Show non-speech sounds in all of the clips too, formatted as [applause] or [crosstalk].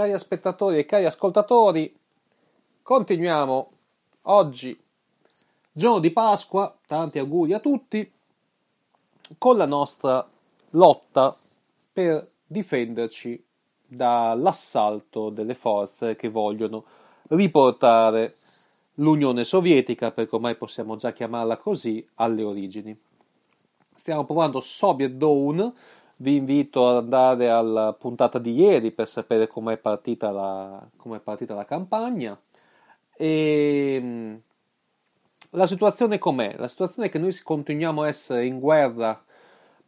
cari spettatori e cari ascoltatori, continuiamo oggi, giorno di Pasqua, tanti auguri a tutti, con la nostra lotta per difenderci dall'assalto delle forze che vogliono riportare l'Unione Sovietica, perché ormai possiamo già chiamarla così, alle origini. Stiamo provando Soviet Dawn, vi invito ad andare alla puntata di ieri per sapere com'è partita la, com'è partita la campagna. E mm, la situazione com'è? La situazione è che noi continuiamo a essere in guerra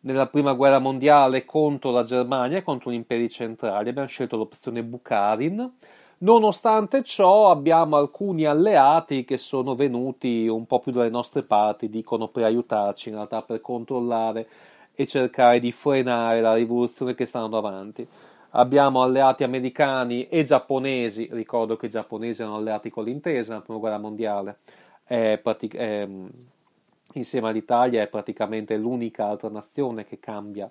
nella prima guerra mondiale contro la Germania, contro gli imperi centrali. Abbiamo scelto l'opzione Bukharin. Nonostante ciò, abbiamo alcuni alleati che sono venuti un po' più dalle nostre parti, dicono per aiutarci in realtà per controllare e cercare di frenare la rivoluzione che sta andando avanti. Abbiamo alleati americani e giapponesi, ricordo che i giapponesi erano alleati con l'intesa nella prima guerra mondiale, è pratic- è, insieme all'Italia è praticamente l'unica altra nazione che cambia,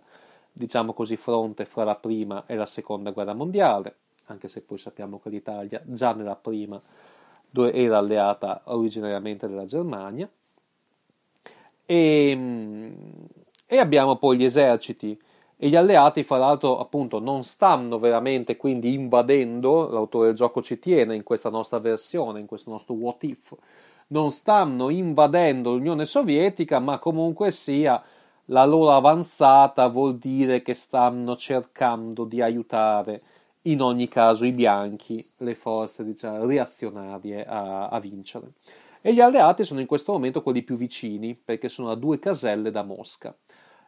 diciamo così, fronte fra la prima e la seconda guerra mondiale, anche se poi sappiamo che l'Italia già nella prima era alleata originariamente della Germania. E, e abbiamo poi gli eserciti e gli alleati, fra l'altro, appunto, non stanno veramente quindi invadendo, l'autore del gioco ci tiene in questa nostra versione, in questo nostro what if, non stanno invadendo l'Unione Sovietica, ma comunque sia la loro avanzata vuol dire che stanno cercando di aiutare in ogni caso i bianchi, le forze diciamo, reazionarie a, a vincere. E gli alleati sono in questo momento quelli più vicini, perché sono a due caselle da Mosca.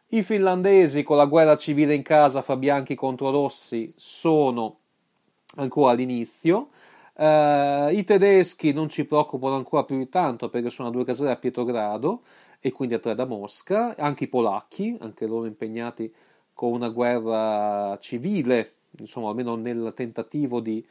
I finlandesi con la guerra civile in casa fra bianchi contro rossi sono ancora all'inizio. Uh, I tedeschi non ci preoccupano ancora più di tanto perché sono a due caselle a Pietrogrado e quindi a tre da Mosca. Anche i polacchi, anche loro impegnati con una guerra civile, insomma, almeno nel tentativo di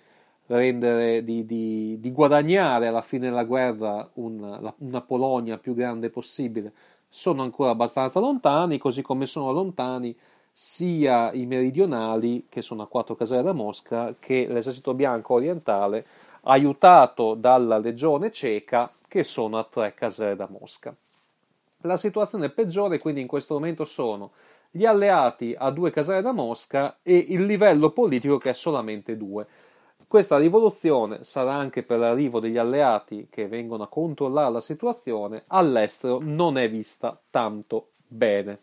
rendere, di, di, di guadagnare alla fine della guerra una, una Polonia più grande possibile sono ancora abbastanza lontani, così come sono lontani sia i meridionali, che sono a quattro caselle da Mosca, che l'esercito bianco orientale, aiutato dalla legione ceca, che sono a tre caselle da Mosca. La situazione peggiore quindi in questo momento sono gli alleati a due caselle da Mosca e il livello politico che è solamente due. Questa rivoluzione sarà anche per l'arrivo degli alleati che vengono a controllare la situazione, all'estero non è vista tanto bene.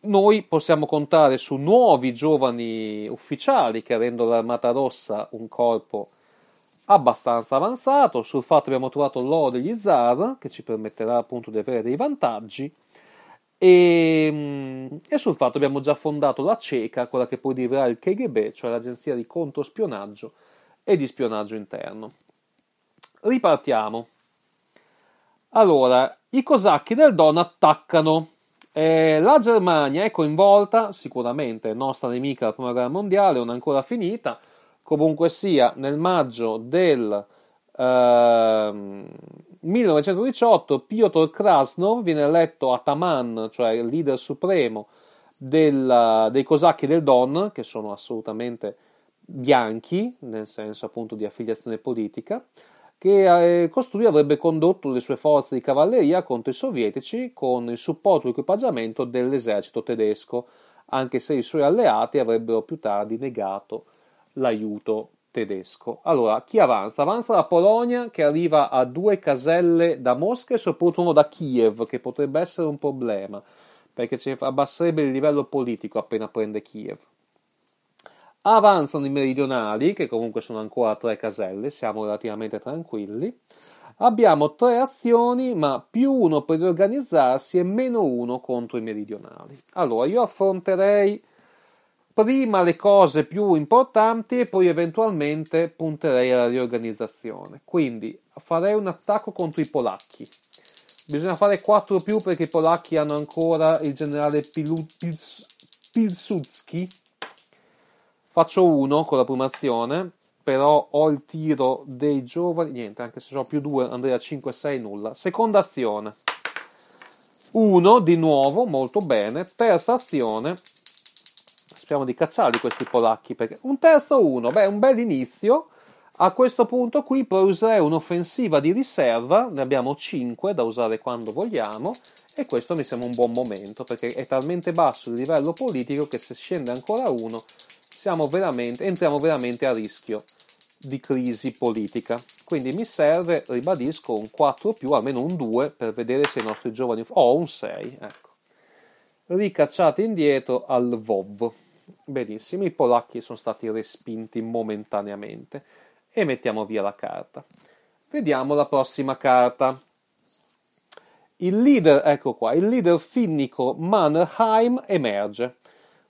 Noi possiamo contare su nuovi giovani ufficiali che rendono l'Armata Rossa un corpo abbastanza avanzato, sul fatto che abbiamo trovato l'oro degli zar, che ci permetterà appunto di avere dei vantaggi, e, mm, e, sul fatto abbiamo già fondato la CECA, quella che poi diverrà il KGB, cioè l'agenzia di controspionaggio e di spionaggio interno. Ripartiamo. Allora, i cosacchi del Don attaccano. Eh, la Germania è coinvolta, sicuramente nostra nemica della prima guerra mondiale, non ancora finita. Comunque sia, nel maggio del Uh, 1918 Piotr Krasnov viene eletto ataman, cioè il leader supremo del, dei cosacchi del Don, che sono assolutamente bianchi, nel senso appunto di affiliazione politica, che eh, costui avrebbe condotto le sue forze di cavalleria contro i sovietici con il supporto e l'equipaggiamento dell'esercito tedesco, anche se i suoi alleati avrebbero più tardi negato l'aiuto tedesco. Allora, chi avanza? Avanza la Polonia che arriva a due caselle da Mosca e soprattutto uno da Kiev, che potrebbe essere un problema, perché ci abbasserebbe il livello politico appena prende Kiev. Avanzano i meridionali, che comunque sono ancora tre caselle, siamo relativamente tranquilli. Abbiamo tre azioni, ma più uno per riorganizzarsi e meno uno contro i meridionali. Allora, io affronterei prima le cose più importanti e poi eventualmente punterei alla riorganizzazione. Quindi farei un attacco contro i polacchi. Bisogna fare 4 più perché i polacchi hanno ancora il generale Pilu- Pils- Pilsudski. Faccio 1 con la prima azione, però ho il tiro dei giovani. Niente, anche se ho più 2 andrei a 5, 6, nulla. Seconda azione. 1 di nuovo, molto bene. Terza azione speriamo di cacciarli questi polacchi. Perché... Un terzo uno, beh, un bel inizio. A questo punto qui poi userei un'offensiva di riserva, ne abbiamo 5 da usare quando vogliamo e questo mi sembra un buon momento perché è talmente basso il livello politico che se scende ancora uno veramente, entriamo veramente a rischio di crisi politica. Quindi mi serve, ribadisco, un 4 più, almeno un 2 per vedere se i nostri giovani... O oh, un 6, ecco. Ricacciati indietro al VOV. Benissimo, i polacchi sono stati respinti momentaneamente e mettiamo via la carta. Vediamo la prossima carta. Il leader, ecco qua, il leader finnico Mannerheim emerge.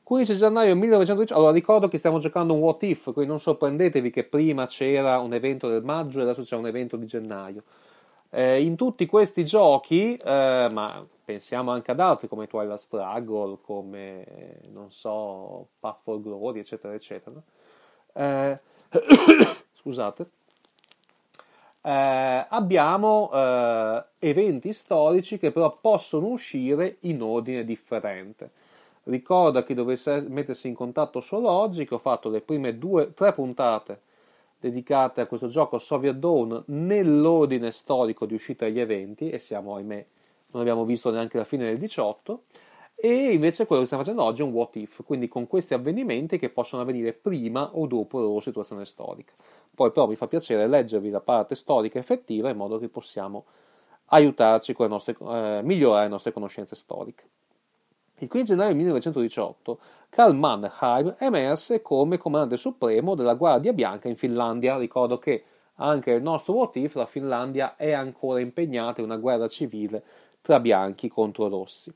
15 gennaio 1918, allora ricordo che stiamo giocando un what if, quindi non sorprendetevi che prima c'era un evento del maggio e adesso c'è un evento di gennaio. Eh, in tutti questi giochi, eh, ma pensiamo anche ad altri come Twilight Struggle, come non so, Path for Glory, eccetera, eccetera. Eh, [coughs] scusate. Eh, abbiamo eh, eventi storici che però possono uscire in ordine differente. Ricorda chi dovesse mettersi in contatto solo oggi che ho fatto le prime due, tre puntate dedicate a questo gioco Soviet Dawn nell'ordine storico di uscita degli eventi e siamo, ahimè, non abbiamo visto neanche la fine del 18 e invece quello che stiamo facendo oggi è un what if, quindi con questi avvenimenti che possono avvenire prima o dopo la loro situazione storica. Poi però mi fa piacere leggervi la parte storica effettiva in modo che possiamo aiutarci con le nostre, eh, migliorare le nostre conoscenze storiche. Il 15 gennaio 1918 Karl Mannerheim emerse come comandante supremo della Guardia Bianca in Finlandia. Ricordo che anche nel nostro what if la Finlandia è ancora impegnata in una guerra civile tra bianchi contro rossi.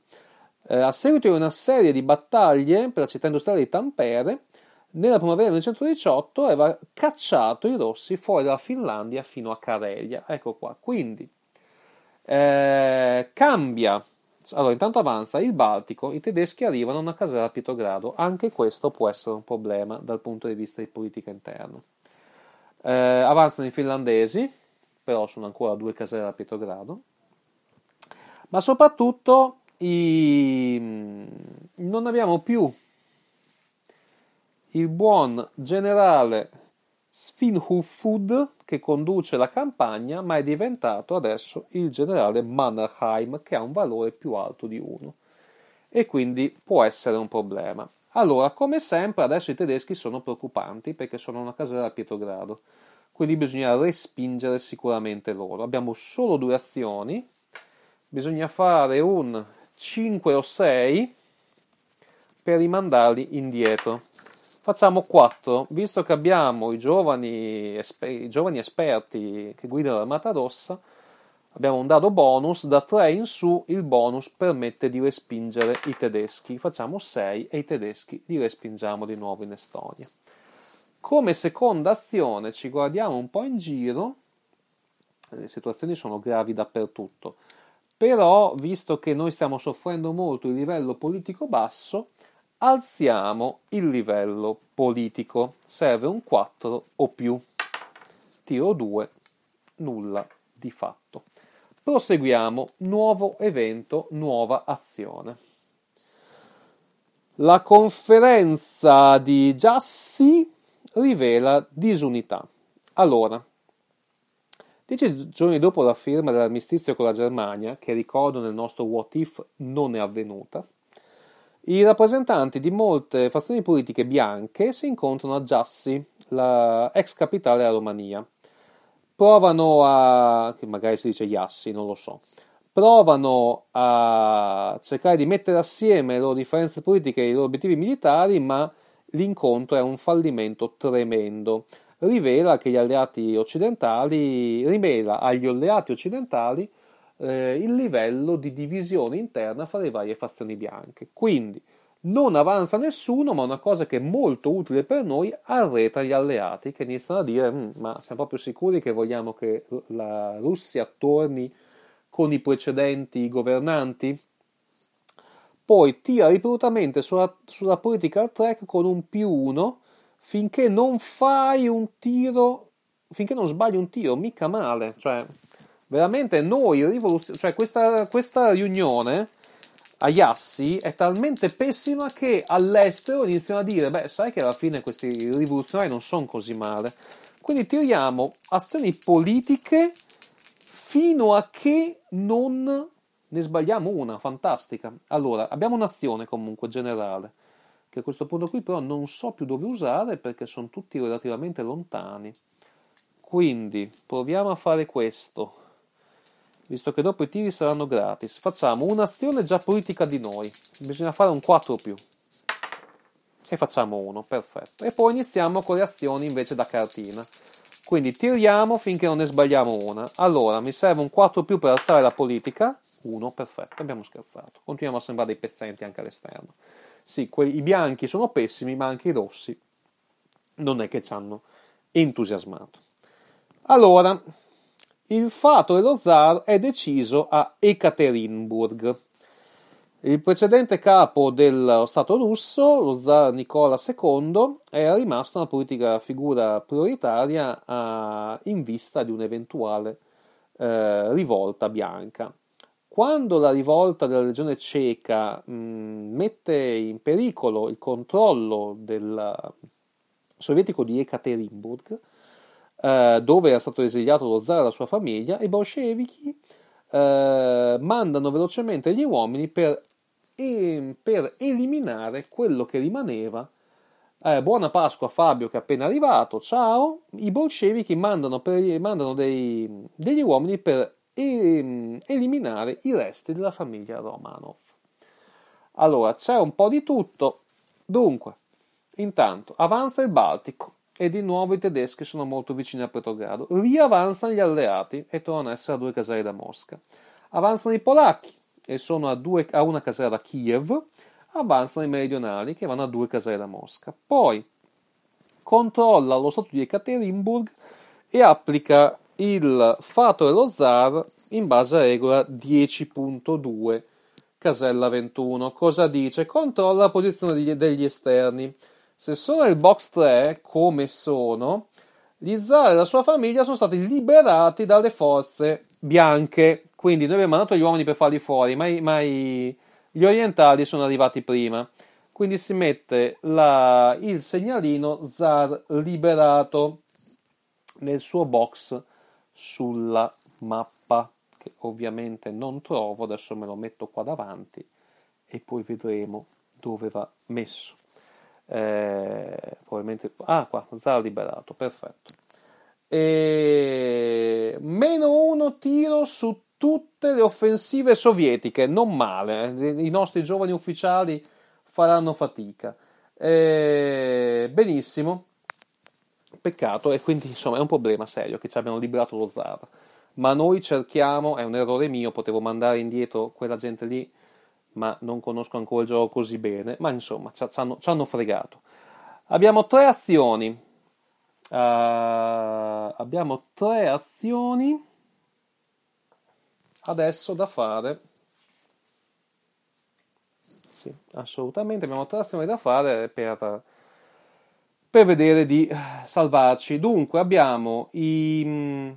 Eh, a seguito di una serie di battaglie per la città industriale di Tampere, nella primavera del 1918 aveva cacciato i rossi fuori dalla Finlandia fino a Carelia. Ecco qua. Quindi eh, cambia allora, intanto avanza. Il Baltico, i tedeschi arrivano a una casella a Pietrogrado, anche questo può essere un problema dal punto di vista di politica interna. Eh, avanzano i finlandesi, però sono ancora due caselle a Pietrogrado, ma soprattutto i... non abbiamo più il buon generale Svinhufvud che conduce la campagna, ma è diventato adesso il generale Mannerheim che ha un valore più alto di 1 e quindi può essere un problema. Allora, come sempre, adesso i tedeschi sono preoccupanti perché sono una casella a Pietrogrado, quindi bisogna respingere sicuramente loro. Abbiamo solo due azioni, bisogna fare un 5 o 6 per rimandarli indietro. Facciamo 4, visto che abbiamo i giovani, i giovani esperti che guidano l'Armata Rossa, abbiamo un dado bonus, da 3 in su il bonus permette di respingere i tedeschi. Facciamo 6 e i tedeschi li respingiamo di nuovo in Estonia. Come seconda azione ci guardiamo un po' in giro, le situazioni sono gravi dappertutto, però visto che noi stiamo soffrendo molto il livello politico basso, alziamo il livello politico. Serve un 4 o più. Tiro 2, nulla di fatto. Proseguiamo, nuovo evento, nuova azione. La conferenza di Jassi rivela disunità. Allora, dieci giorni dopo la firma dell'armistizio con la Germania, che ricordo nel nostro what if non è avvenuta, i rappresentanti di molte fazioni politiche bianche si incontrano a Giassi, la ex capitale della Romania. Provano a. che magari si dice Iassi, non lo so. Provano a cercare di mettere assieme le loro differenze politiche e i loro obiettivi militari, ma l'incontro è un fallimento tremendo. Rivela che gli alleati occidentali. rivela agli alleati occidentali eh, il livello di divisione interna fra le varie fazioni bianche. Quindi non avanza nessuno, ma una cosa che è molto utile per noi, arreta gli alleati che iniziano a dire: mm, Ma siamo proprio sicuri che vogliamo che la Russia torni con i precedenti governanti? Poi tira ripetutamente sulla, sulla political track con un più uno finché non fai un tiro, finché non sbagli un tiro, mica male. Cioè, veramente noi, rivoluzio- cioè questa, questa riunione agli assi è talmente pessima che all'estero iniziano a dire, beh, sai che alla fine questi rivoluzionari non sono così male. Quindi tiriamo azioni politiche fino a che non ne sbagliamo una, fantastica. Allora, abbiamo un'azione comunque generale, che a questo punto qui però non so più dove usare perché sono tutti relativamente lontani. Quindi proviamo a fare questo, visto che dopo i tiri saranno gratis. Facciamo un'azione già politica di noi, bisogna fare un 4 più. E facciamo uno, perfetto. E poi iniziamo con le azioni invece da cartina. Quindi tiriamo finché non ne sbagliamo una. Allora, mi serve un 4 più per alzare la politica. 1, perfetto, abbiamo scherzato. Continuiamo a sembrare dei pezzenti anche all'esterno. Sì, quelli, i bianchi sono pessimi, ma anche i rossi non è che ci hanno entusiasmato. Allora, il fato dello zar è deciso a Ekaterinburg. Il precedente capo dello Stato russo, lo zar Nicola II, era rimasto una politica figura prioritaria a, in vista di un'eventuale eh, rivolta bianca. Quando la rivolta della regione ceca mh, mette in pericolo il controllo del sovietico di Ekaterinburg, eh, dove era stato esiliato lo zar e la sua famiglia, i bolscevichi eh, mandano velocemente gli uomini per, eh, per eliminare quello che rimaneva. Eh, buona Pasqua Fabio che è appena arrivato, ciao! I bolscevichi mandano, per, mandano dei, degli uomini per eliminare i resti della famiglia Romanov. Allora, c'è un po' di tutto. Dunque, intanto, avanza il Baltico e di nuovo i tedeschi sono molto vicini a Petrogrado. Riavanzano gli alleati e tornano a essere a due caselle da Mosca. Avanzano i polacchi e sono a, due, a una casella da Kiev. Avanzano i meridionali che vanno a due caselle da Mosca. Poi controlla lo stato di Ekaterinburg e applica il fato dello zar in base a regola 10.2 casella 21. Cosa dice? Controlla la posizione degli esterni. Se sono nel box 3, come sono, gli zar e la sua famiglia sono stati liberati dalle forze bianche. Quindi noi abbiamo mandato gli uomini per farli fuori, ma, i, ma i, gli orientali sono arrivati prima. Quindi si mette la, il segnalino zar liberato nel suo box sulla mappa che ovviamente non trovo, adesso me lo metto qua davanti e poi vedremo dove va messo. Eh, probabilmente ah qua, Zara liberato, perfetto. E... Meno uno tiro su tutte le offensive sovietiche, non male, eh. i nostri giovani ufficiali faranno fatica. Eh, benissimo, Peccato, e quindi insomma è un problema serio che ci abbiano liberato lo zar. Ma noi cerchiamo, è un errore mio, potevo mandare indietro quella gente lì, ma non conosco ancora il gioco così bene. Ma insomma, ci hanno, fregato. Abbiamo tre azioni. Uh, abbiamo tre azioni adesso da fare. Sì, assolutamente abbiamo tre azioni da fare per per vedere di salvarci. Dunque abbiamo i mm,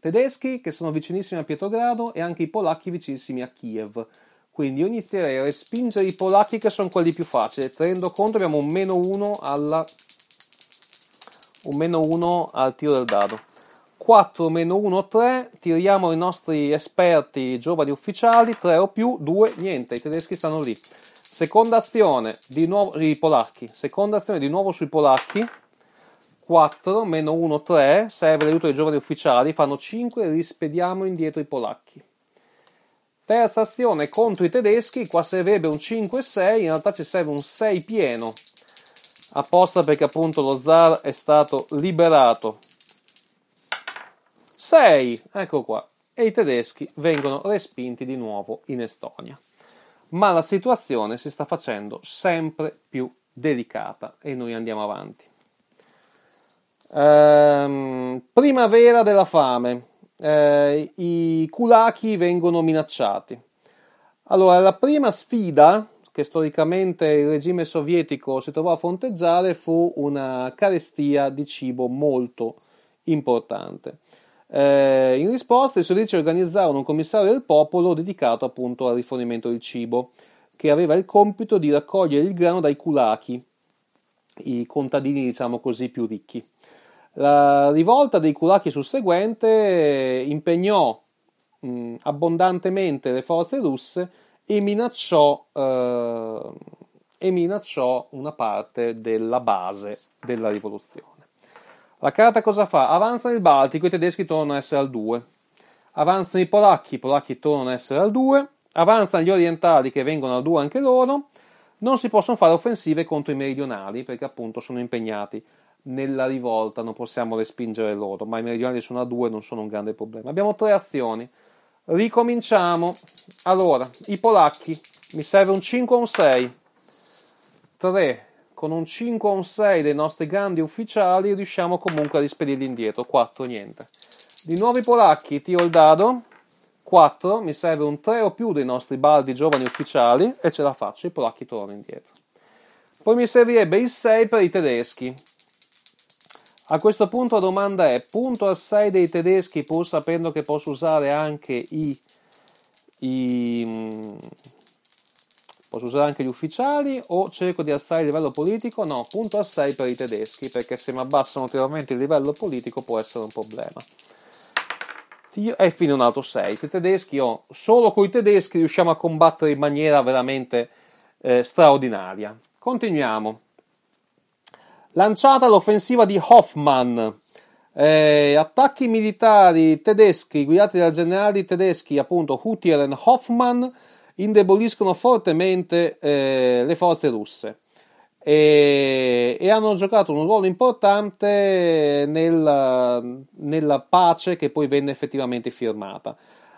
tedeschi che sono vicinissimi a Pietrogrado e anche i polacchi vicinissimi a Kiev. Quindi io inizierei a respingere i polacchi che sono quelli più facili. Tenendo conto abbiamo un meno 1 alla un meno 1 al tiro del dado. 4 meno 1 3, tiriamo i nostri esperti giovani ufficiali, 3 o più, 2 niente, i tedeschi stanno lì. Seconda azione di nuovo i polacchi. Seconda azione di nuovo sui polacchi. 4 meno 1 3. Serve l'aiuto dei giovani ufficiali. Fanno 5 rispediamo indietro i polacchi. Terza azione contro i tedeschi. Qua servirebbe un 5 6. In realtà ci serve un 6 pieno. Apposta perché appunto lo zar è stato liberato. 6. Ecco qua. E i tedeschi vengono respinti di nuovo in Estonia ma la situazione si sta facendo sempre più delicata e noi andiamo avanti. Ehm, primavera della fame. Eh, I kulaki vengono minacciati. Allora, la prima sfida che storicamente il regime sovietico si trovò a fronteggiare fu una carestia di cibo molto importante. Eh, in risposta i soldati organizzarono un commissario del popolo dedicato appunto al rifornimento del cibo, che aveva il compito di raccogliere il grano dai kulaki, i contadini diciamo così più ricchi. La rivolta dei kulaki susseguente impegnò mh, abbondantemente le forze russe e minacciò, eh, e minacciò una parte della base della rivoluzione. La carta cosa fa? Avanza nel Baltico, i tedeschi tornano a essere al 2. Avanzano i polacchi, i polacchi tornano a essere al 2. Avanzano gli orientali che vengono al 2 anche loro. Non si possono fare offensive contro i meridionali perché appunto sono impegnati nella rivolta, non possiamo respingere loro, ma i meridionali sono a 2 non sono un grande problema. Abbiamo tre azioni. Ricominciamo. Allora, i polacchi, mi serve un 5 o un 6. 3 con un 5 o un 6 dei nostri grandi ufficiali riusciamo comunque a rispedirli indietro. 4, niente. Di nuovo i polacchi, tiro il dado. 4, mi serve un 3 o più dei nostri baldi giovani ufficiali e ce la faccio, i polacchi tornano indietro. Poi mi servirebbe il 6 per i tedeschi. A questo punto la domanda è, punto 6 dei tedeschi pur sapendo che posso usare anche i, i Posso usare anche gli ufficiali o cerco di alzare il livello politico? No, punto a 6 per i tedeschi, perché se mi abbassano ulteriormente il livello politico può essere un problema. E fine un altro 6. Se tedeschi, oh, solo con i tedeschi riusciamo a combattere in maniera veramente eh, straordinaria. Continuiamo. Lanciata l'offensiva di Hoffmann. Eh, attacchi militari tedeschi guidati dai generali tedeschi, appunto Hutier e Hoffmann indeboliscono fortemente eh, le forze russe e, e, hanno giocato un ruolo importante nella, nella, pace che poi venne effettivamente firmata.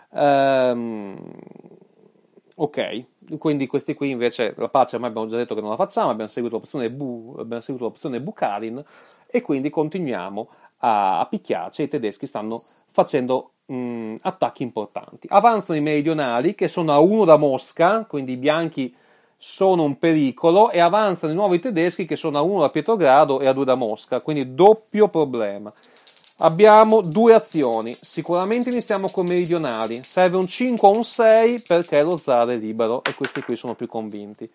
Um, ok, quindi questi qui invece la pace ormai abbiamo già detto che non la facciamo, abbiamo seguito l'opzione, Bu, abbiamo seguito l'opzione Bukharin e quindi continuiamo a, a picchiarci, i tedeschi stanno facendo mh, mm, attacchi importanti. Avanzano i meridionali che sono a uno da Mosca, quindi i bianchi sono un pericolo, e avanzano i tedeschi che sono a uno da Pietrogrado e a due da Mosca, quindi doppio problema. Abbiamo due azioni, sicuramente iniziamo con meridionali, serve un 5 o un 6 perché lo zar è libero e questi qui sono più convinti.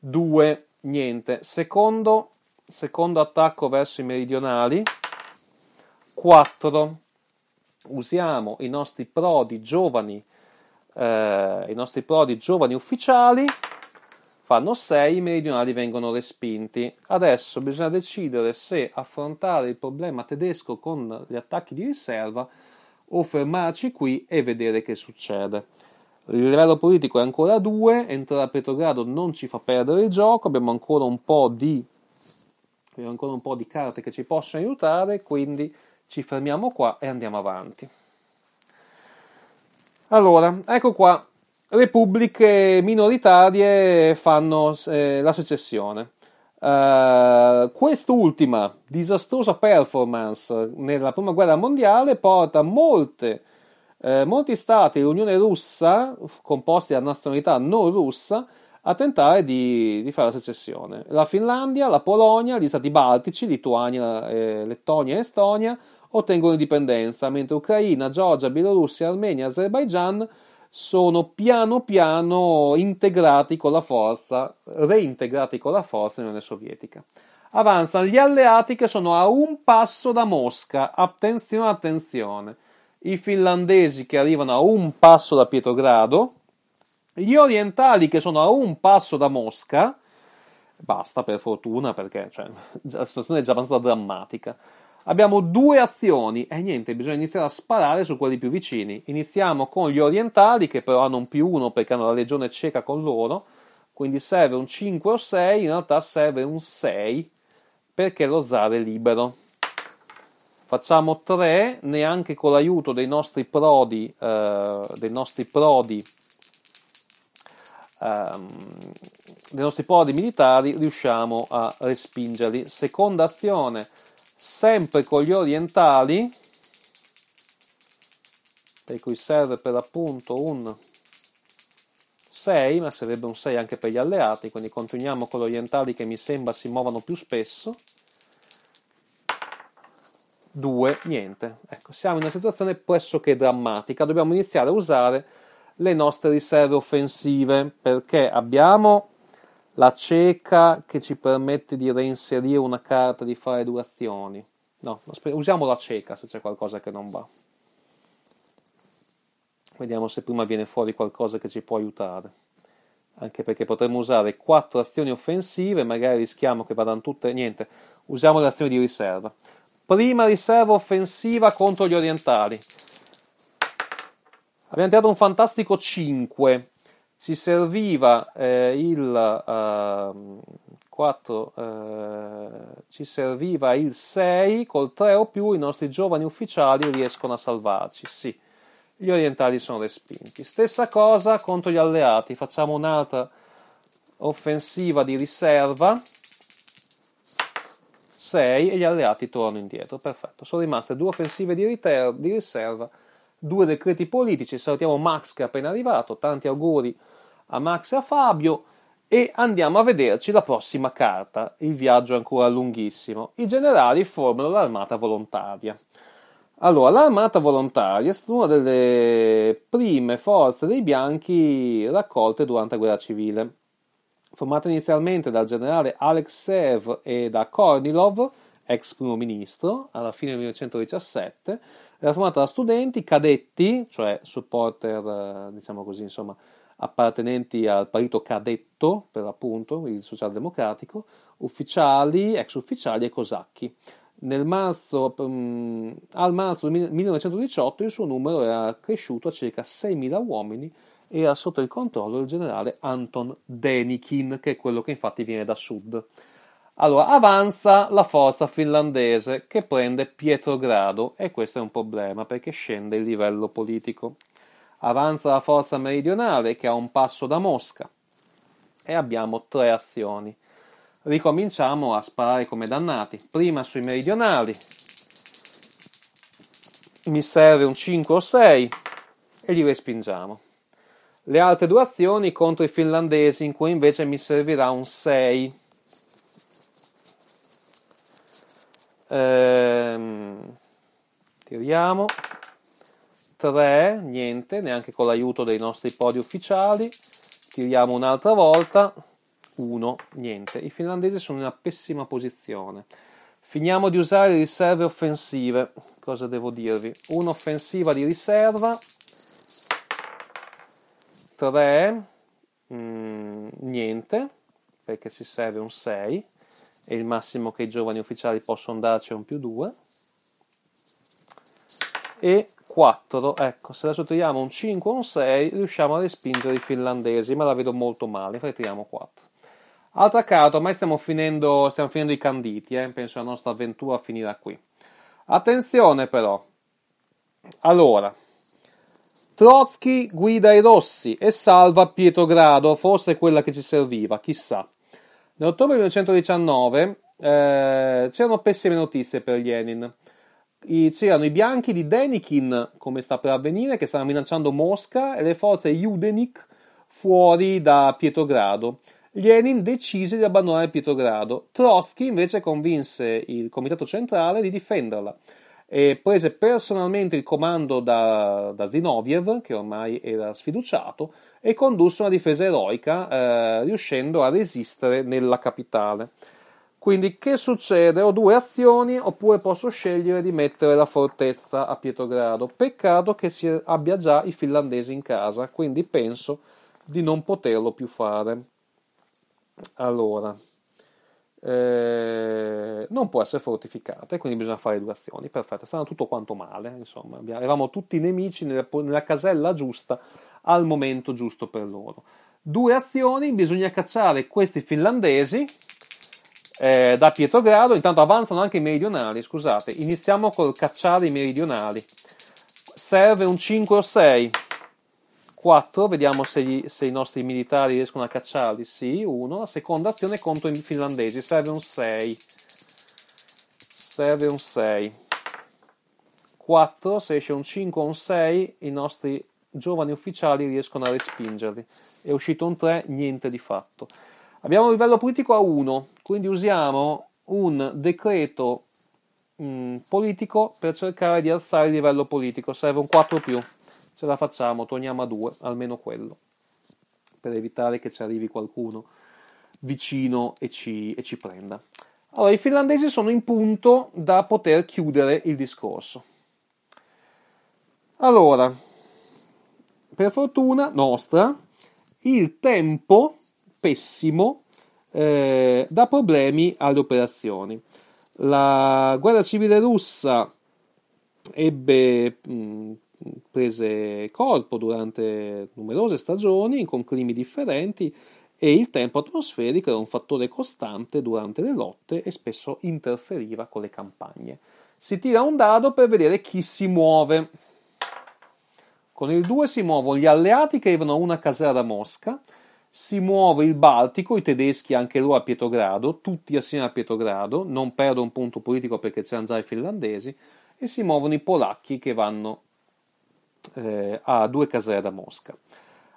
2, niente. Secondo, secondo attacco verso i meridionali. 4, usiamo i nostri prodi giovani, eh, i nostri prodi giovani ufficiali, fanno 6, i meridionali vengono respinti. Adesso bisogna decidere se affrontare il problema tedesco con gli attacchi di riserva o fermarci qui e vedere che succede. Il livello politico è ancora 2, entrare a Petrogrado non ci fa perdere il gioco, abbiamo ancora un po' di, ancora un po' di carte che ci possono aiutare, quindi ci fermiamo qua e andiamo avanti. Allora, ecco qua, repubbliche minoritarie fanno eh, la secessione. Uh, quest'ultima disastrosa performance nella prima guerra mondiale porta molte, eh, molti stati dell'Unione russa, composti da nazionalità non russa, a tentare di, di, fare la secessione. La Finlandia, la Polonia, gli stati baltici, Lituania, eh, Lettonia e Estonia ottengono indipendenza, mentre Ucraina, Georgia, Bielorussia, Armenia e Azerbaijan sono piano piano integrati con la forza, reintegrati con la forza nell'Unione Sovietica. Avanzano gli alleati che sono a un passo da Mosca. Attenzione, attenzione. I finlandesi che arrivano a un passo da Pietrogrado, gli orientali che sono a un passo da Mosca, basta per fortuna perché cioè, [laughs] la situazione è già abbastanza drammatica. Abbiamo due azioni e niente, bisogna iniziare a sparare su quelli più vicini. Iniziamo con gli orientali che però hanno un più uno perché hanno la legione cieca con loro, quindi serve un 5 o 6, in realtà serve un 6 perché lo zar è libero. Facciamo 3, neanche con l'aiuto dei nostri prodi, eh, dei nostri prodi, ehm, dei nostri prodi militari riusciamo a respingerli. Seconda azione sempre con gli orientali, per cui serve per appunto un 6, ma sarebbe un 6 anche per gli alleati, quindi continuiamo con gli orientali che mi sembra si muovano più spesso. 2, niente. Ecco, siamo in una situazione pressoché drammatica, dobbiamo iniziare a usare le nostre riserve offensive perché abbiamo la cieca che ci permette di reinserire una carta di fare due azioni. No, usiamo la cieca se c'è qualcosa che non va. Vediamo se prima viene fuori qualcosa che ci può aiutare. Anche perché potremmo usare quattro azioni offensive, magari rischiamo che vadano tutte. Niente, usiamo le azioni di riserva. Prima riserva offensiva contro gli orientali. Abbiamo tirato un fantastico 5. Ci serviva eh, il uh, 4, eh, ci serviva il 6. Col 3 o più i nostri giovani ufficiali riescono a salvarci. Sì, gli orientali sono respinti. Stessa cosa contro gli alleati. Facciamo un'altra offensiva di riserva 6 e gli alleati tornano indietro. Perfetto, sono rimaste due offensive di, riter- di riserva, due decreti politici. Salutiamo Max che è appena arrivato. Tanti auguri a Max e a Fabio. E andiamo a vederci la prossima carta. Il viaggio è ancora lunghissimo. I generali formano l'armata volontaria. Allora, l'armata volontaria è stata una delle prime forze dei bianchi raccolte durante la guerra civile formata inizialmente dal generale Alexev e da Kornilov, ex primo ministro, alla fine del 1917, era formata da studenti, cadetti, cioè supporter, eh, diciamo così, insomma, appartenenti al partito cadetto, per l'appunto, il socialdemocratico, ufficiali, ex ufficiali e cosacchi. Marzo, um, al marzo del 1918 il suo numero era cresciuto a circa 6.000 uomini, era sotto il controllo del generale Anton Denikin, che è quello che infatti viene da sud. Allora, avanza la forza finlandese che prende Pietrogrado e questo è un problema perché scende il livello politico. Avanza la forza meridionale che ha un passo da Mosca e abbiamo tre azioni. Ricominciamo a sparare come dannati. Prima sui meridionali. Mi serve un 5 o 6 e li respingiamo le altre due azioni contro i finlandesi in cui invece mi servirà un 6. Ehm, tiriamo 3, niente, neanche con l'aiuto dei nostri podi ufficiali. Tiriamo un'altra volta 1, niente. I finlandesi sono in una pessima posizione. Finiamo di usare riserve offensive. Cosa devo dirvi? Un'offensiva di riserva 3, mm, niente, perché si serve un 6 e il massimo che i giovani ufficiali possono darci è un più 2. E 4, ecco, se adesso tiriamo un 5 o un 6 riusciamo a respingere i finlandesi, ma la vedo molto male, infatti tiriamo 4. Altra carta, ormai stiamo finendo, stiamo finendo i canditi, eh? penso la nostra avventura finirà qui. Attenzione però, allora, Trotsky guida i rossi e salva Pietrogrado, forse quella che ci serviva, chissà. Nell'ottobre 1919 eh, c'erano pessime notizie per Lenin. C'erano i bianchi di Denikin, come sta per avvenire, che stavano minacciando Mosca, e le forze Judenik fuori da Pietrogrado. Lenin decise di abbandonare Pietrogrado. Trotsky invece convinse il comitato centrale di difenderla e prese personalmente il comando da, da Zinoviev, che ormai era sfiduciato, e condusse una difesa eroica, eh, riuscendo a resistere nella capitale. Quindi che succede? Ho due azioni oppure posso scegliere di mettere la fortezza a Pietrogrado. Peccato che si abbia già i finlandesi in casa, quindi penso di non poterlo più fare. Allora, eh, non può essere fortificata e quindi bisogna fare due azioni. Perfetto, stava tutto quanto male. Insomma, avevamo tutti i nemici nella, nella casella giusta al momento giusto per loro. Due azioni, bisogna cacciare questi finlandesi eh, da Pietrogrado. Intanto avanzano anche i meridionali. Scusate, iniziamo col cacciare i meridionali. Serve un 5 o 6. 4, vediamo se, gli, se, i nostri militari riescono a cacciarli. Sì, 1. La seconda azione contro i finlandesi. Serve un 6. Serve un 6. 4. Se esce un 5 o un 6, i nostri giovani ufficiali riescono a respingerli. È uscito un 3, niente di fatto. Abbiamo un livello politico a 1, quindi usiamo un decreto mh, politico per cercare di alzare il livello politico. Serve un 4 più. Ce la facciamo, torniamo a 2, almeno quello, per evitare che ci arrivi qualcuno vicino e ci, e ci prenda. Allora, i finlandesi sono in punto da poter chiudere il discorso. Allora, per fortuna nostra, il tempo pessimo eh, dà problemi alle operazioni. La guerra civile russa ebbe mh, prese corpo durante numerose stagioni con climi differenti e il tempo atmosferico era un fattore costante durante le lotte e spesso interferiva con le campagne. Si tira un dado per vedere chi si muove. Con il 2 si muovono gli alleati che arrivano a una casera da Mosca, si muove il Baltico, i tedeschi anche loro a Pietrogrado, tutti assieme a Pietrogrado, non perdo un punto politico perché c'erano già i finlandesi, e si muovono i polacchi che vanno eh, a due casere da Mosca.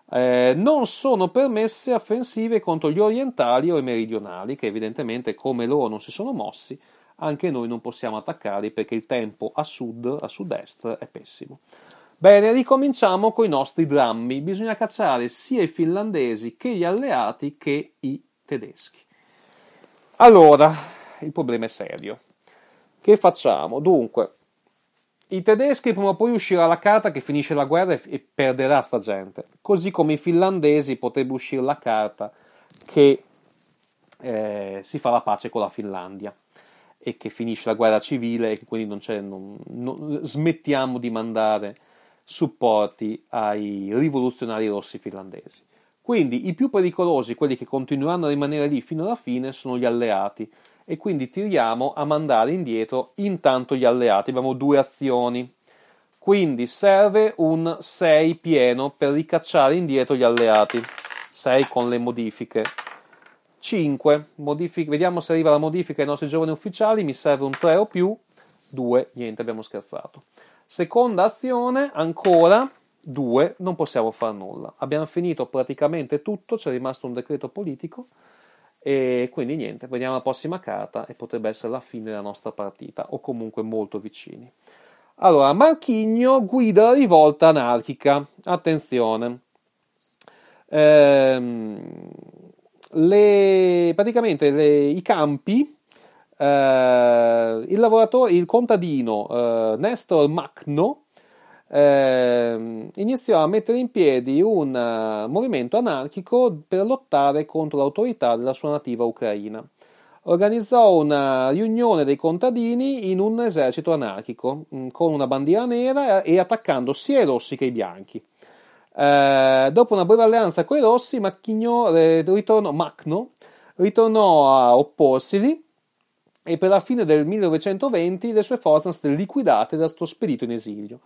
Eh, non sono permesse offensive contro gli orientali o i meridionali, che evidentemente come loro non si sono mossi, anche noi non possiamo attaccarli perché il tempo a sud, a sud-est, è pessimo. Bene, ricominciamo con i nostri drammi. Bisogna cacciare sia i finlandesi che gli alleati che i tedeschi. Allora, il problema è serio. Che facciamo? Dunque, i tedeschi prima o poi uscirà la carta che finisce la guerra e perderà sta gente, così come i finlandesi potrebbe uscire la carta che eh, si fa la pace con la Finlandia e che finisce la guerra civile e quindi non non, non, smettiamo di mandare supporti ai rivoluzionari rossi finlandesi. Quindi i più pericolosi, quelli che continueranno a rimanere lì fino alla fine, sono gli alleati e quindi tiriamo a mandare indietro intanto gli alleati. Abbiamo due azioni. Quindi serve un 6 pieno per ricacciare indietro gli alleati. 6 con le modifiche. 5. Modific- vediamo se arriva la modifica ai nostri giovani ufficiali. Mi serve un 3 o più. 2. Niente, abbiamo scherzato. Seconda azione, ancora 2. Non possiamo fare nulla. Abbiamo finito praticamente tutto. C'è rimasto un decreto politico e quindi niente, vediamo la prossima carta e potrebbe essere la fine della nostra partita, o comunque molto vicini. Allora, Marchigno guida la rivolta anarchica. Attenzione. Ehm, le, praticamente le, i campi, eh, il lavoratore, il contadino eh, Nestor Macno eh, iniziò a mettere in piedi un uh, movimento anarchico per lottare contro l'autorità della sua nativa Ucraina. Organizzò una riunione dei contadini in un esercito anarchico mm, con una bandiera nera e attaccando sia i rossi che i bianchi. Eh, dopo una breve alleanza con i rossi, Macchino, eh, ritornò, Macno ritornò a opporsili e per la fine del 1920 le sue forze sono state liquidate da sto spedito in esilio.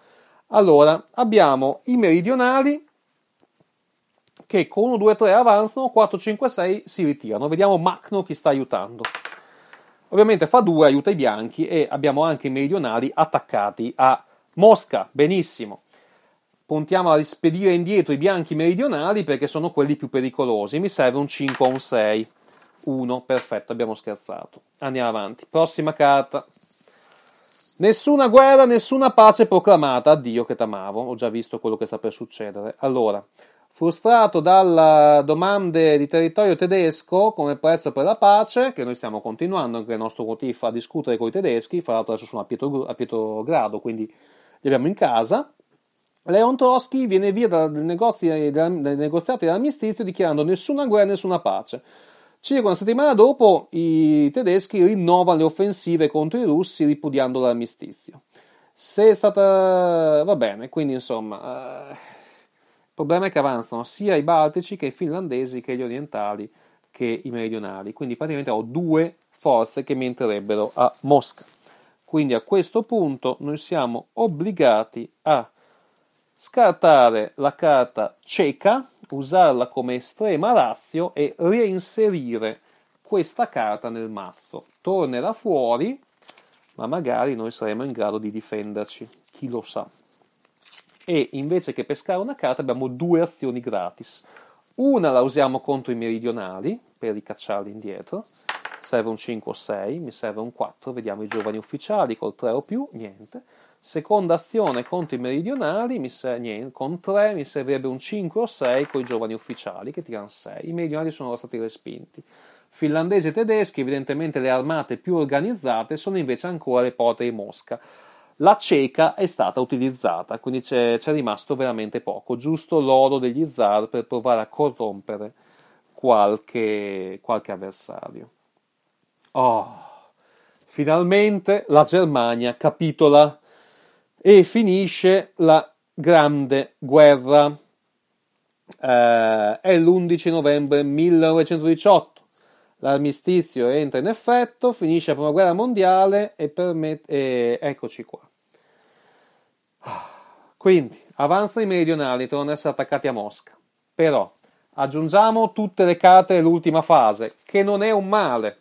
Allora, abbiamo i meridionali che con 1, 2, 3 avanzano, 4, 5, 6 si ritirano. Vediamo Macno chi sta aiutando. Ovviamente fa 2, aiuta i bianchi e abbiamo anche i meridionali attaccati a Mosca. Benissimo. Puntiamo a rispedire indietro i bianchi meridionali perché sono quelli più pericolosi. Mi serve un 5 o un 6. 1, perfetto, abbiamo scherzato. Andiamo avanti. Prossima carta. Nessuna guerra, nessuna pace proclamata. Addio che t'amavo. Ho già visto quello che sta per succedere. Allora, frustrato dalle domande di territorio tedesco come prezzo per la pace, che noi stiamo continuando anche il nostro motivo a discutere con i tedeschi, fra l'altro adesso sono a, Pietro, a Pietrogrado, quindi li abbiamo in casa. Leon Trotsky viene via dai negoziati dell'armistizio dichiarando nessuna guerra, nessuna pace. Circa una settimana dopo i tedeschi rinnovano le offensive contro i russi ripudiando l'armistizio. Se è stata... va bene, quindi insomma... Eh... Il problema è che avanzano sia i baltici che i finlandesi che gli orientali che i meridionali. Quindi praticamente ho due forze che mi entrerebbero a Mosca. Quindi a questo punto noi siamo obbligati a scartare la carta ceca usarla come estrema razio e reinserire questa carta nel mazzo. Tornerà fuori, ma magari noi saremo in grado di difenderci, chi lo sa. E invece che pescare una carta abbiamo due azioni gratis. Una la usiamo contro i meridionali per ricacciarli indietro. serve un 5 o 6, mi serve un 4, vediamo i giovani ufficiali col 3 o più, niente. Seconda azione contro i meridionali, ser- niente, con 3 mi servirebbe un 5 o 6 con i giovani ufficiali che tirano 6. I meridionali sono stati respinti. Finlandesi e tedeschi, evidentemente le armate più organizzate, sono invece ancora le porte di Mosca. La ceca è stata utilizzata, quindi c'è, c'è rimasto veramente poco, giusto l'oro degli zar per provare a corrompere qualche, qualche avversario. Oh, finalmente la Germania capitola e finisce la grande guerra. Eh, è l'11 novembre 1918. L'armistizio entra in effetto, finisce la prima guerra mondiale e permette. E eccoci qua. Quindi avanzano i meridionali, tornano ad essere attaccati a Mosca. Però aggiungiamo tutte le carte dell'ultima fase, che non è un male.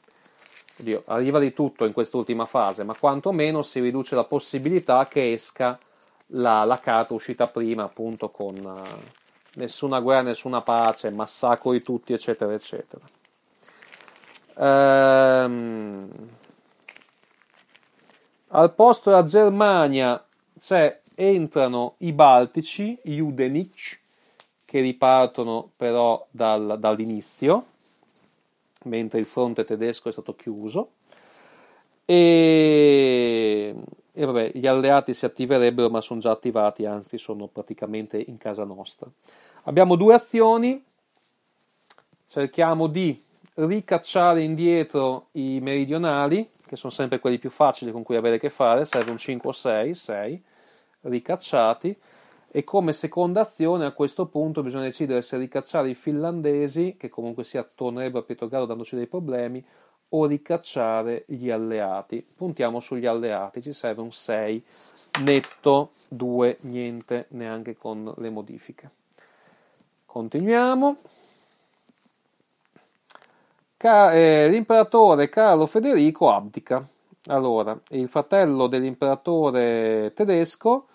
Oddio, arriva di tutto in quest'ultima fase, ma quantomeno si riduce la possibilità che esca la, la carta uscita prima, appunto, con uh, nessuna guerra, nessuna pace, massacro di tutti, eccetera, eccetera. Ehm, al posto della Germania cioè, entrano i Baltici, gli Udenic, che ripartono però dal, dall'inizio mentre il fronte tedesco è stato chiuso. E, e vabbè, gli alleati si attiverebbero, ma sono già attivati, anzi sono praticamente in casa nostra. Abbiamo due azioni, cerchiamo di ricacciare indietro i meridionali, che sono sempre quelli più facili con cui avere a che fare, serve un 5 o 6, 6 ricacciati, e come seconda azione a questo punto bisogna decidere se ricacciare i finlandesi, che comunque si tornerebbero a Pietrogrado dandoci dei problemi, o ricacciare gli alleati. Puntiamo sugli alleati, ci serve un 6 netto, 2 niente, neanche con le modifiche. Continuiamo. Car- eh, l'imperatore Carlo Federico abdica. Allora, il fratello dell'imperatore tedesco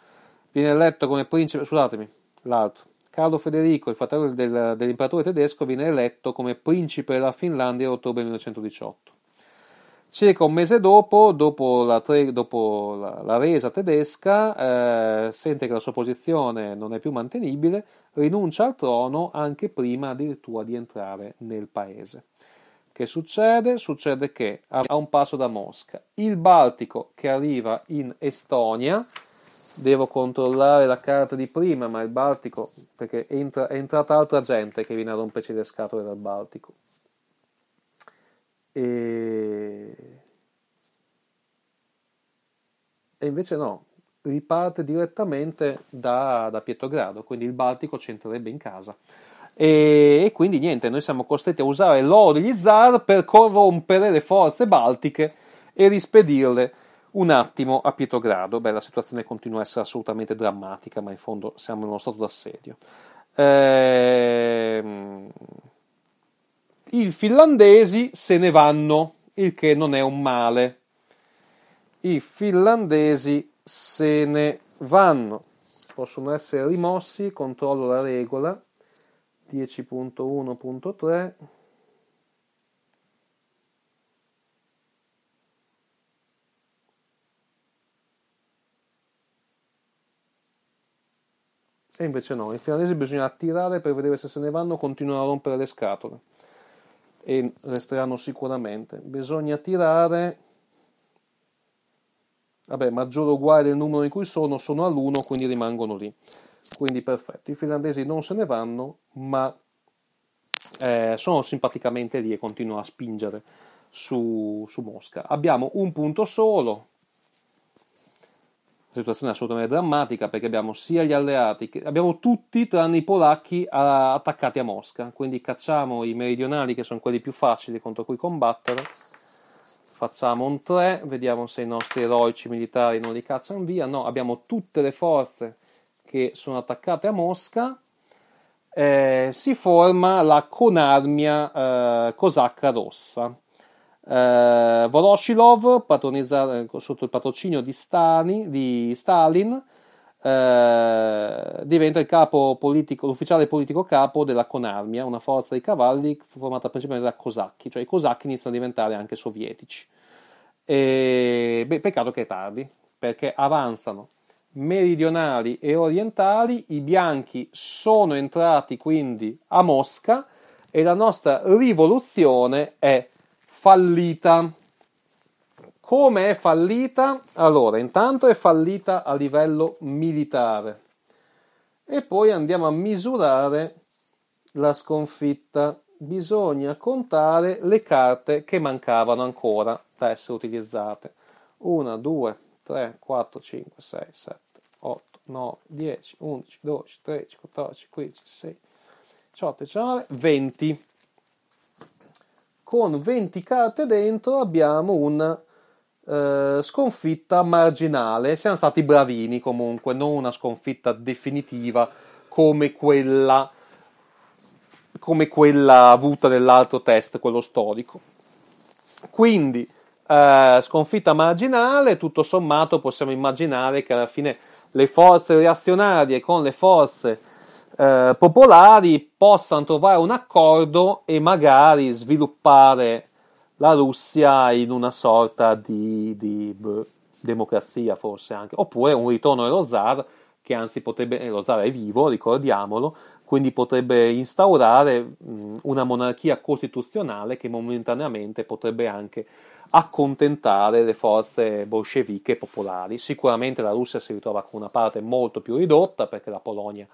viene eletto come principe, scusatemi, l'altro, Carlo Federico, il fratello del, dell'imperatore tedesco, viene eletto come principe della Finlandia nell'ottobre 1918. Circa un mese dopo, dopo la, tre, dopo la, la resa tedesca, eh, sente che la sua posizione non è più mantenibile, rinuncia al trono anche prima addirittura di entrare nel paese. Che succede? Succede che a un passo da Mosca, il Baltico che arriva in Estonia, devo controllare la carta di prima, ma il Baltico, perché è, entra, è entrata altra gente che viene a romperci le scatole dal Baltico. E... e invece no, riparte direttamente da, da Pietrogrado, quindi il Baltico c'entrerebbe in casa. E, e, quindi niente, noi siamo costretti a usare l'oro degli zar per corrompere le forze baltiche e rispedirle un attimo a Pietrogrado. Beh, la situazione continua a essere assolutamente drammatica, ma in fondo siamo in uno stato d'assedio. Ehm, I finlandesi se ne vanno, il che non è un male. I finlandesi se ne vanno. Possono essere rimossi, controllo la regola 10.1.3 E invece no, i finlandesi bisogna attirare per vedere se se ne vanno, continuano a rompere le scatole. E resteranno sicuramente. Bisogna tirare. Vabbè, maggiore o uguale del numero in cui sono, sono all'1, quindi rimangono lì. Quindi perfetto. I finlandesi non se ne vanno, ma eh, sono simpaticamente lì e continuano a spingere su, su Mosca. Abbiamo un punto solo, situazione assolutamente drammatica perché abbiamo sia gli alleati, che, abbiamo tutti tranne i polacchi a, attaccati a Mosca, quindi cacciamo i meridionali che sono quelli più facili contro cui combattere, facciamo un 3, vediamo se i nostri eroici militari non li cacciano via, no, abbiamo tutte le forze che sono attaccate a Mosca, eh, si forma la Conarmia eh, Cosacca Rossa eh, Voroshilov, sotto il patrocinio di, Stani, di Stalin, eh, diventa il politico, l'ufficiale politico capo della Conarmia, una forza di cavalli formata principalmente da cosacchi, cioè i cosacchi iniziano a diventare anche sovietici. E, beh, peccato che è tardi, perché avanzano meridionali e orientali, i bianchi sono entrati quindi a Mosca e la nostra rivoluzione è fallita. Come è fallita? Allora, intanto è fallita a livello militare e poi andiamo a misurare la sconfitta. Bisogna contare le carte che mancavano ancora da essere utilizzate. 1, 2, 3, 4, 5, 6, 7, 8, 9, 10, 11, 12, 13, 14, 15, 16, 18, 19, 20. Con 20 carte dentro abbiamo una eh, sconfitta marginale. Siamo stati bravini comunque, non una sconfitta definitiva come quella, come quella avuta nell'altro test, quello storico. Quindi eh, sconfitta marginale, tutto sommato possiamo immaginare che alla fine le forze reazionarie con le forze eh, popolari possano trovare un accordo e magari sviluppare la Russia in una sorta di, di beh, democrazia forse anche, oppure un ritorno dello zar che anzi potrebbe, lo zar è vivo, ricordiamolo, quindi potrebbe instaurare mh, una monarchia costituzionale che momentaneamente potrebbe anche accontentare le forze bolsceviche popolari. Sicuramente la Russia si ritrova con una parte molto più ridotta perché la Polonia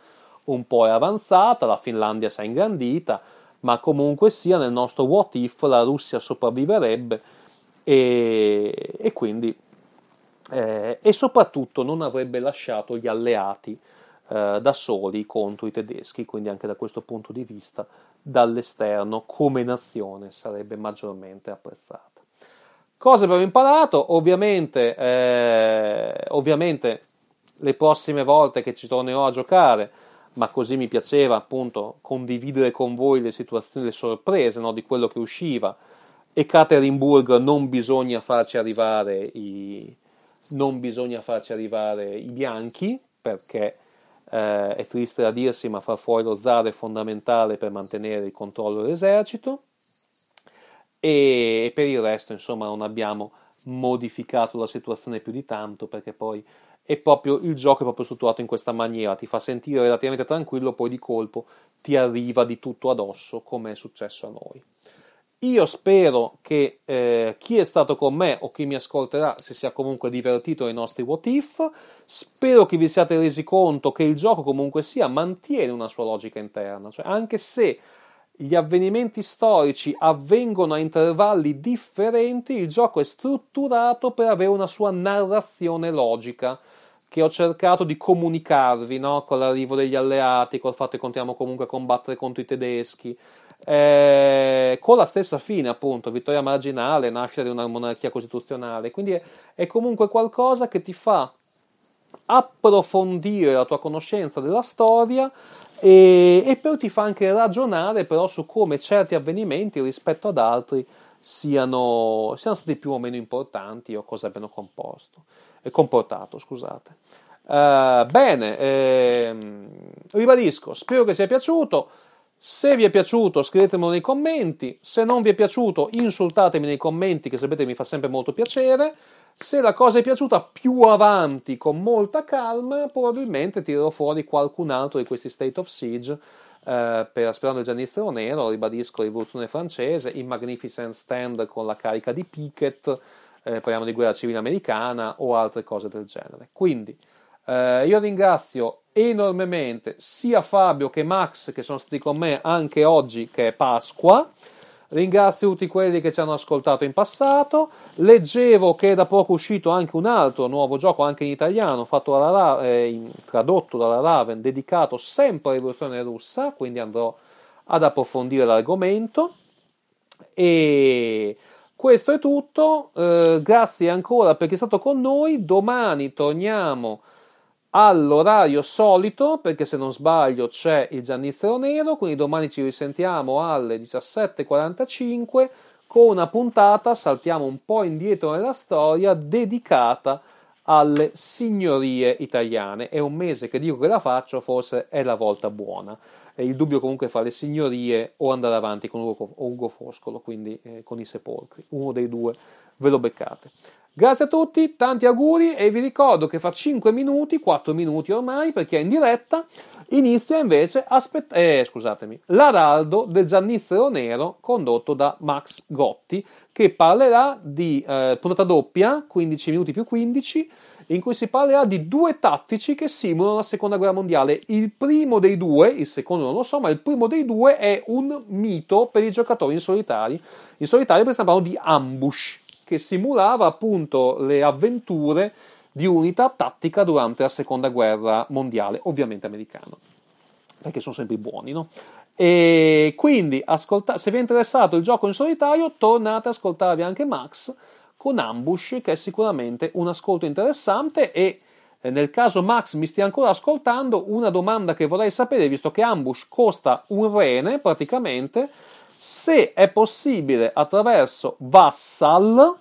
un po' è avanzata, la Finlandia si è ingrandita, ma comunque sia nel nostro what if la Russia sopravviverebbe e, e quindi eh, e soprattutto non avrebbe lasciato gli alleati eh, da soli contro i tedeschi, quindi anche da questo punto di vista dall'esterno come nazione sarebbe maggiormente apprezzata. Cosa abbiamo imparato? Ovviamente, eh, ovviamente le prossime volte che ci tornerò a giocare, ma così mi piaceva appunto condividere con voi le situazioni, le sorprese no, di quello che usciva. E Katerinburg non bisogna farci arrivare i, non bisogna farci arrivare i bianchi perché eh, è triste da dirsi, ma far fuori lo zar è fondamentale per mantenere il controllo dell'esercito e per il resto insomma non abbiamo modificato la situazione più di tanto perché poi è proprio il gioco è proprio strutturato in questa maniera, ti fa sentire relativamente tranquillo, poi di colpo ti arriva di tutto addosso, come è successo a noi. Io spero che eh, chi è stato con me o chi mi ascolterà si sia comunque divertito ai nostri what if. Spero che vi siate resi conto che il gioco comunque sia mantiene una sua logica interna, cioè anche se gli avvenimenti storici avvengono a intervalli differenti, il gioco è strutturato per avere una sua narrazione logica che ho cercato di comunicarvi no? con l'arrivo degli alleati, col fatto che continuiamo comunque a combattere contro i tedeschi, eh, con la stessa fine, appunto, vittoria marginale, nascere una monarchia costituzionale. Quindi è, è comunque qualcosa che ti fa approfondire la tua conoscenza della storia e, e poi ti fa anche ragionare però su come certi avvenimenti rispetto ad altri siano, siano stati più o meno importanti o cosa abbiano composto, comportato. Scusate. Uh, bene, ehm, ribadisco, spero che sia piaciuto. Se vi è piaciuto, scrivetemelo nei commenti. Se non vi è piaciuto, insultatemi nei commenti, che sapete mi fa sempre molto piacere. Se la cosa è piaciuta più avanti, con molta calma, probabilmente tirerò fuori qualcun altro di questi State of Siege eh, per Sperando il Giannizzero Nero, ribadisco Rivoluzione Francese, il Magnificent Stand con la carica di Pickett, eh, parliamo di guerra civile americana o altre cose del genere. Quindi eh, io ringrazio enormemente sia Fabio che Max che sono stati con me anche oggi che è Pasqua. Ringrazio tutti quelli che ci hanno ascoltato in passato. Leggevo che è da poco uscito anche un altro nuovo gioco, anche in italiano, dalla, eh, tradotto dalla Raven, dedicato sempre alla rivoluzione russa, quindi andrò ad approfondire l'argomento. E questo è tutto. Eh, grazie ancora per chi è stato con noi. Domani torniamo all'orario solito, perché se non sbaglio c'è il Giannizzero Nero, quindi domani ci risentiamo alle 17.45 con una puntata, saltiamo un po' indietro nella storia, dedicata alle signorie italiane. È un mese che dico che la faccio, forse è la volta buona. Il dubbio comunque fra le signorie o andare avanti con Ugo, Ugo Foscolo, quindi eh, con i sepolcri. Uno dei due ve lo beccate. Grazie a tutti, tanti auguri e vi ricordo che fra 5 minuti, 4 minuti ormai, perché è in diretta, inizia invece aspett- eh, scusatemi, l'Araldo del Giannizzero Nero condotto da Max Gotti che parlerà di eh, puntata doppia, 15 minuti più 15, in cui si parlerà di due tattici che simulano la seconda guerra mondiale. Il primo dei due, il secondo non lo so, ma il primo dei due è un mito per i giocatori in solitario. In solitario stiamo parlando di ambush che simulava appunto le avventure di unità tattica durante la seconda guerra mondiale, ovviamente americana, perché sono sempre i buoni, no? E quindi, ascolta- se vi è interessato il gioco in solitario, tornate ad ascoltarvi anche Max con Ambush, che è sicuramente un ascolto interessante e eh, nel caso Max mi stia ancora ascoltando, una domanda che vorrei sapere, visto che Ambush costa un rene praticamente, se è possibile attraverso Vassal,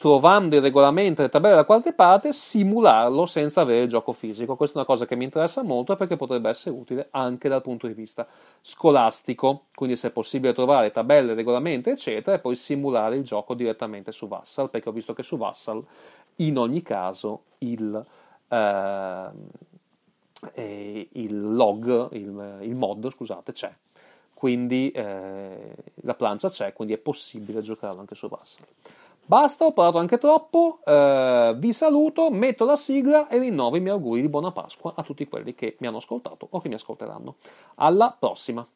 trovando il regolamento e le tabelle da qualche parte, simularlo senza avere il gioco fisico. Questa è una cosa che mi interessa molto perché potrebbe essere utile anche dal punto di vista scolastico. Quindi, se è possibile trovare tabelle, regolamenti, eccetera, e poi simulare il gioco direttamente su Vassal, perché ho visto che su Vassal, in ogni caso, il. Eh, il log, il, il mod, scusate, c'è quindi eh, la plancia c'è, quindi è possibile giocarlo anche su Vassal. Basta, ho parlato anche troppo, eh, vi saluto, metto la sigla e rinnovo i miei auguri di buona Pasqua a tutti quelli che mi hanno ascoltato o che mi ascolteranno. Alla prossima!